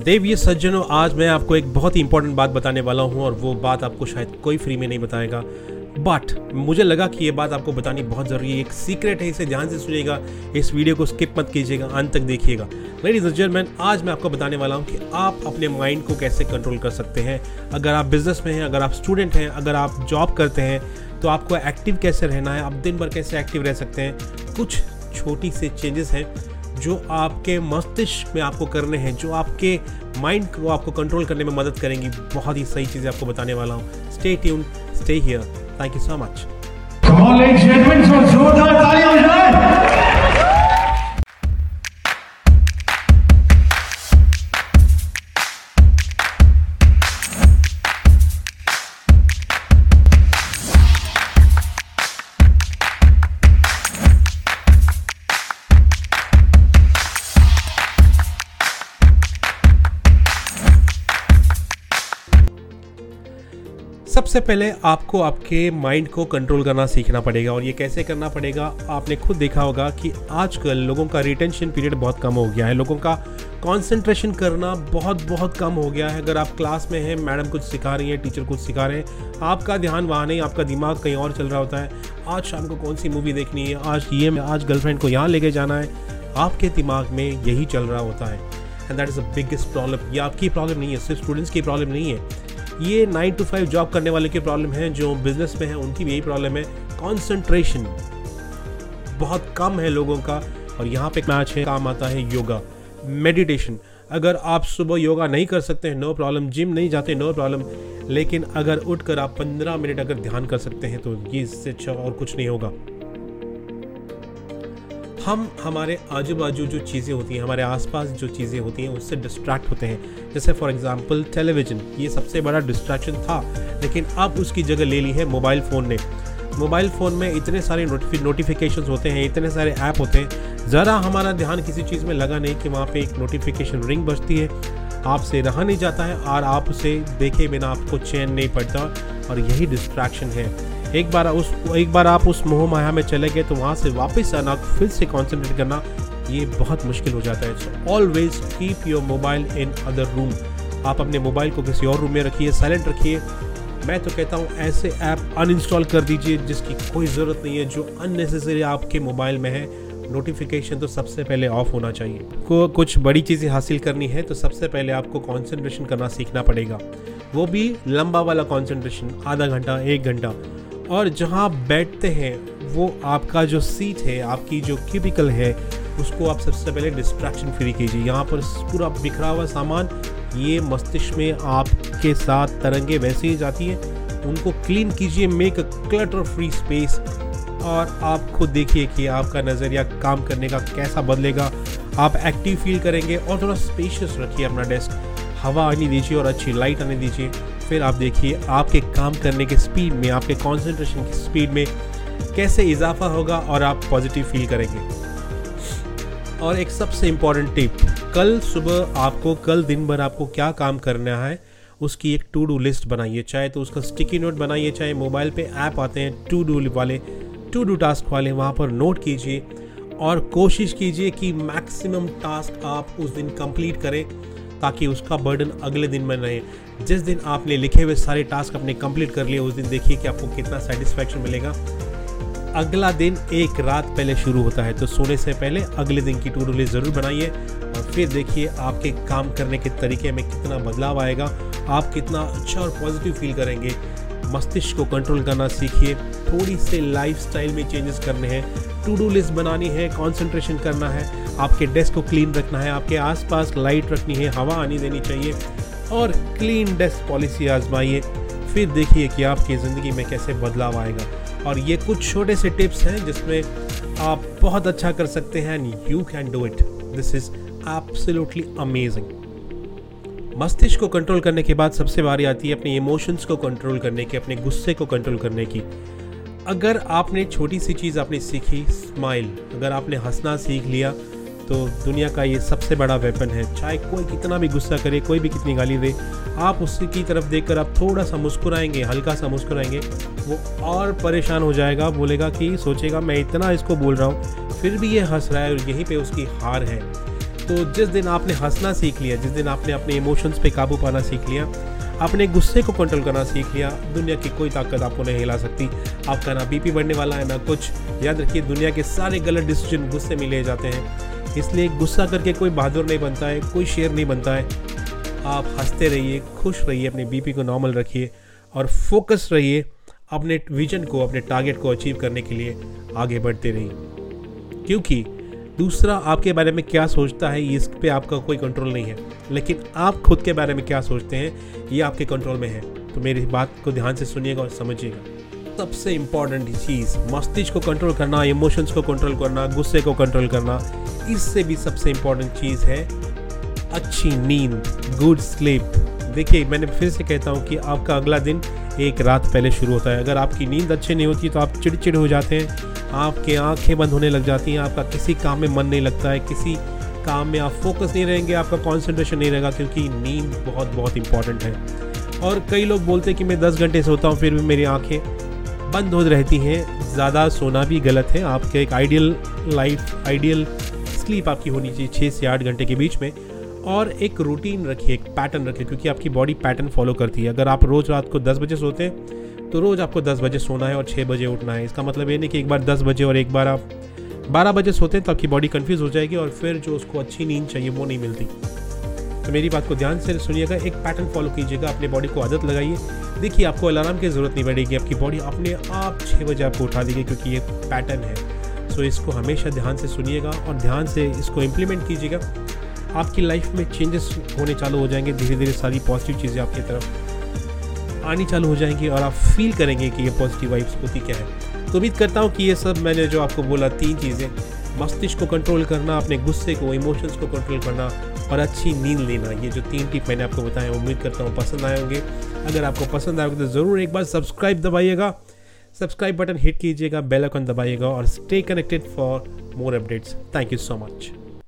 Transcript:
देवीय सज्जनों, आज मैं आपको एक बहुत ही इंपॉर्टेंट बात बताने वाला हूँ और वो बात आपको शायद कोई फ्री में नहीं बताएगा। बट मुझे लगा कि ये बात आपको बतानी बहुत ज़रूरी है। एक सीक्रेट है, इसे ध्यान से सुनिएगा, इस वीडियो को स्किप मत कीजिएगा, अंत तक देखिएगा। लेडीज़ एंड जेंटलमैन आज मैं आपको बताने वाला हूँ कि आप अपने माइंड को कैसे कंट्रोल कर सकते हैं। अगर आप बिज़नेस में हैं, अगर आप स्टूडेंट हैं, अगर आप जॉब करते हैं तो आपको एक्टिव कैसे रहना है, आप दिन भर कैसे एक्टिव रह सकते हैं, कुछ छोटी से चेंजेस हैं। जो आपके मस्तिष्क में आपको करने हैं, जो आपके माइंड को आपको कंट्रोल करने में मदद करेंगी, बहुत ही सही चीज़ें आपको बताने वाला हूँ। Stay tune stay here thank you so much सबसे पहले आपको आपके माइंड को कंट्रोल करना सीखना पड़ेगा और ये कैसे करना पड़ेगा, आपने खुद देखा होगा कि आजकल लोगों का रिटेंशन पीरियड बहुत कम हो गया है। लोगों का कंसंट्रेशन करना बहुत बहुत कम हो गया है। अगर आप क्लास में हैं मैडम कुछ सिखा रही हैं टीचर कुछ सिखा रहे हैं, आपका ध्यान वहाँ नहीं, आपका दिमाग कहीं और चल रहा होता है। आज शाम को कौन सी मूवी देखनी है? आज ये, आज गर्लफ्रेंड को यहाँ लेके जाना है। आपके दिमाग में यही चल रहा होता है। And that is the biggest problem ये आपकी प्रॉब्लम नहीं है, सिर्फ़ स्टूडेंट्स की प्रॉब्लम नहीं है। ये नाइन टू फाइव जॉब करने वाले की प्रॉब्लम है, जो बिज़नेस में है, उनकी भी यही प्रॉब्लम है कॉन्सेंट्रेशन बहुत कम है लोगों का, और यहाँ पे मैच है, काम आता है योगा मेडिटेशन अगर आप सुबह योगा नहीं कर सकते हैं नो प्रॉब्लम जिम नहीं जाते नो प्रॉब्लम लेकिन अगर उठकर आप पंद्रह मिनट अगर ध्यान कर सकते हैं तो ये इससे अच्छा और कुछ नहीं होगा. हम, हमारे आजू बाजू जो चीज़ें होती हैं, हमारे आसपास जो चीज़ें होती हैं, उससे डिस्ट्रैक्ट होते हैं। जैसे फॉर एग्जांपल टेलीविज़न ये सबसे बड़ा डिस्ट्रैक्शन था, लेकिन अब उसकी जगह ले ली है मोबाइल फ़ोन ने। मोबाइल फ़ोन में इतने सारे नोटिफिकेशन होते हैं, इतने सारे ऐप होते हैं, ज़रा हमारा ध्यान किसी चीज़ में लगा नहीं कि वहाँ पर एक नोटिफिकेशन रिंग बजती है। आपसे रहा नहीं जाता है और आप उसे देखे बिना आपको चैन नहीं पड़ता और यही डिस्ट्रैक्शन है। एक बार उस, एक बार आप उस मोह माया में चले गए तो वहाँ से वापस आना, फिर से कॉन्सेंट्रेट करना, ये बहुत मुश्किल हो जाता है। So always keep your mobile in other room आप अपने मोबाइल को किसी और रूम में रखिए साइलेंट रखिए। मैं तो कहता हूँ, ऐसे ऐप अनइंस्टॉल कर दीजिए जिसकी कोई ज़रूरत नहीं है, जो अननेसेसरी आपके मोबाइल में है। नोटिफिकेशन तो सबसे पहले ऑफ़ होना चाहिए। को, कुछ बड़ी चीज़ें हासिल करनी है तो सबसे पहले आपको कॉन्सेंट्रेशन करना सीखना पड़ेगा। वो भी लंबा वाला कॉन्सेंट्रेशन आधा घंटा, एक घंटा। और जहाँ आप बैठते हैं, वो आपका जो सीट है, आपकी जो क्यूबिकल है, उसको आप सबसे पहले डिस्ट्रैक्शन फ्री कीजिए। यहाँ पर पूरा बिखरा हुआ सामान, ये मस्तिष्क में आपके साथ तरंगे वैसे ही जाती हैं। उनको क्लीन कीजिए make a clutter free space और आप खुद देखिए कि आपका नज़रिया काम करने का कैसा बदलेगा। आप एक्टिव फील करेंगे और थोड़ा स्पेशियस रखिए अपना डेस्क हवा आने दीजिए और अच्छी लाइट आने दीजिए। फिर आप देखिए आपके काम करने के स्पीड में, आपके कॉन्सेंट्रेशन की स्पीड में कैसे इजाफा होगा और आप पॉजिटिव फील करेंगे। और एक सबसे इंपॉर्टेंट टिप कल सुबह आपको, कल दिन भर आपको क्या काम करना है, उसकी एक टू डू लिस्ट बनाइए। चाहे तो उसका स्टिकी नोट बनाइए, चाहे मोबाइल पे ऐप आते हैं टू डू वाले टू डू टास्क वाले, वहाँ पर नोट कीजिए और कोशिश कीजिए कि मैक्सिमम टास्क आप उस दिन कंप्लीट करें। ताकि उसका बर्डन अगले दिन में रहे जिस दिन आपने लिखे हुए सारे टास्क अपने कंप्लीट कर लिए, उस दिन देखिए कि आपको कितना सेटिस्फैक्शन मिलेगा। अगला दिन एक रात पहले शुरू होता है तो सोने से पहले अगले दिन की टू लिस्ट ज़रूर बनाइए और फिर देखिए आपके काम करने के तरीके में कितना बदलाव आएगा, आप कितना अच्छा और पॉजिटिव फील करेंगे। मस्तिष्क को कंट्रोल करना सीखिए, थोड़ी से लाइफस्टाइल में चेंजेस करने हैं। टू डू लिस्ट बनानी है कंसंट्रेशन करना है आपके डेस्क को क्लीन रखना है, आपके आसपास लाइट रखनी है, हवा आनी देनी चाहिए और क्लीन डेस्क पॉलिसी आजमाइए। फिर देखिए कि आपकी ज़िंदगी में कैसे बदलाव आएगा। और ये कुछ छोटे से टिप्स हैं जिसमें आप बहुत अच्छा कर सकते हैं and you can do it this is absolutely amazing मस्तिष्क को कंट्रोल करने के बाद सबसे बारी आती है अपने इमोशंस को कंट्रोल करने की, अपने गुस्से को कंट्रोल करने की। अगर आपने छोटी सी चीज़ आपने सीखी स्माइल अगर आपने हंसना सीख लिया तो दुनिया का ये सबसे बड़ा वेपन है। चाहे कोई कितना भी गुस्सा करे, कोई भी कितनी गाली दे, आप उसकी तरफ़ देखकर आप थोड़ा सा मुस्कुराएँगे हल्का सा मुस्कुराएँगे, वो और परेशान हो जाएगा, बोलेगा कि, सोचेगा मैं इतना इसको बोल रहा हूँ, फिर भी ये हंस रहा है और यहीं पर उसकी हार है। तो जिस दिन आपने हंसना सीख लिया, जिस दिन आपने अपने इमोशंस पे काबू पाना सीख लिया अपने गुस्से को कंट्रोल करना सीख लिया, दुनिया की कोई ताकत आपको नहीं हिला सकती। आपका ना बीपी बढ़ने वाला है, ना कुछ। याद रखिए, दुनिया के सारे गलत डिसीज़न गुस्से में ले जाते हैं। इसलिए गुस्सा करके कोई बहादुर नहीं बनता है, कोई शेर नहीं बनता है। आप हँसते रहिए, खुश रहिए, अपने बीपी को नॉर्मल रखिए और फोकस रहिए अपने विजन को, अपने टारगेट को अचीव करने के लिए आगे बढ़ते रहिए। क्योंकि दूसरा आपके बारे में क्या सोचता है, इस पे आपका कोई कंट्रोल नहीं है। लेकिन आप खुद के बारे में क्या सोचते हैं, ये आपके कंट्रोल में है। तो मेरी बात को ध्यान से सुनिएगा और समझिएगा। सबसे इंपॉर्टेंट चीज़, मस्तिष्क को कंट्रोल करना इमोशंस को कंट्रोल करना, गुस्से को कंट्रोल करना, इससे भी सबसे इंपॉर्टेंट चीज़ है अच्छी नींद गुड स्लीप देखिए, मैंने फिर से कहता हूँ कि आपका अगला दिन एक रात पहले शुरू होता है। अगर आपकी नींद अच्छी नहीं होती तो आप चिड़चिड़ हो जाते हैं, आपके आँखें बंद होने लग जाती हैं, आपका किसी काम में मन नहीं लगता है, किसी काम में आप फोकस नहीं रहेंगे, आपका कॉन्सेंट्रेशन नहीं रहेगा, क्योंकि नींद बहुत बहुत इंपॉर्टेंट है। और कई लोग बोलते हैं कि मैं दस घंटे सोता हूँ, फिर भी मेरी आँखें बंद हो रहती हैं, ज़्यादा सोना भी गलत है। आपके एक आइडियल लाइफ आइडियल स्लीप आपकी होनी चाहिए छः से आठ घंटे के बीच में। और एक रूटीन रखिए, एक पैटर्न रखिए, क्योंकि आपकी बॉडी पैटर्न फॉलो करती है। अगर आप रोज़ रात को दस बजे सोते हैं तो रोज़ आपको दस बजे सोना है और छः बजे उठना है। इसका मतलब ये नहीं कि एक बार दस बजे और एक बार आप बारह बजे सोते हैं तो आपकी बॉडी कन्फ्यूज़ हो जाएगी और फिर जो उसको अच्छी नींद चाहिए, वो नहीं मिलती। तो मेरी बात को ध्यान से सुनिएगा, एक पैटर्न फॉलो कीजिएगा, अपने बॉडी को आदत लगाइए। देखिए, आपको अलार्म की ज़रूरत नहीं पड़ेगी, आपकी बॉडी अपने आप छः बजे आपको उठा देगी, क्योंकि ये पैटर्न है। सो इसको हमेशा ध्यान से सुनिएगा और ध्यान से इसको इम्प्लीमेंट कीजिएगा। आपकी लाइफ में चेंजेस होने चालू हो जाएँगे धीरे धीरे सारी पॉजिटिव चीज़ें आपकी तरफ़ आनी चालू हो जाएँगी और आप फील करेंगे कि ये पॉजिटिव वाइब्स होती क्या है। तो उम्मीद करता हूँ कि ये सब मैंने जो आपको बोला, तीन चीज़ें, मस्तिष्क को कंट्रोल करना, अपने गुस्से को इमोशंस को कंट्रोल करना और अच्छी नींद लेना। ये जो तीन टिप मैंने आपको बताया उम्मीद करता हूँ पसंद आए होंगे। अगर आपको पसंद आए तो ज़रूर एक बार सब्सक्राइब दबाइएगा। सब्सक्राइब बटन हिट कीजिएगा, बेल आइकन दबाइएगा और stay connected for more updates thank you so much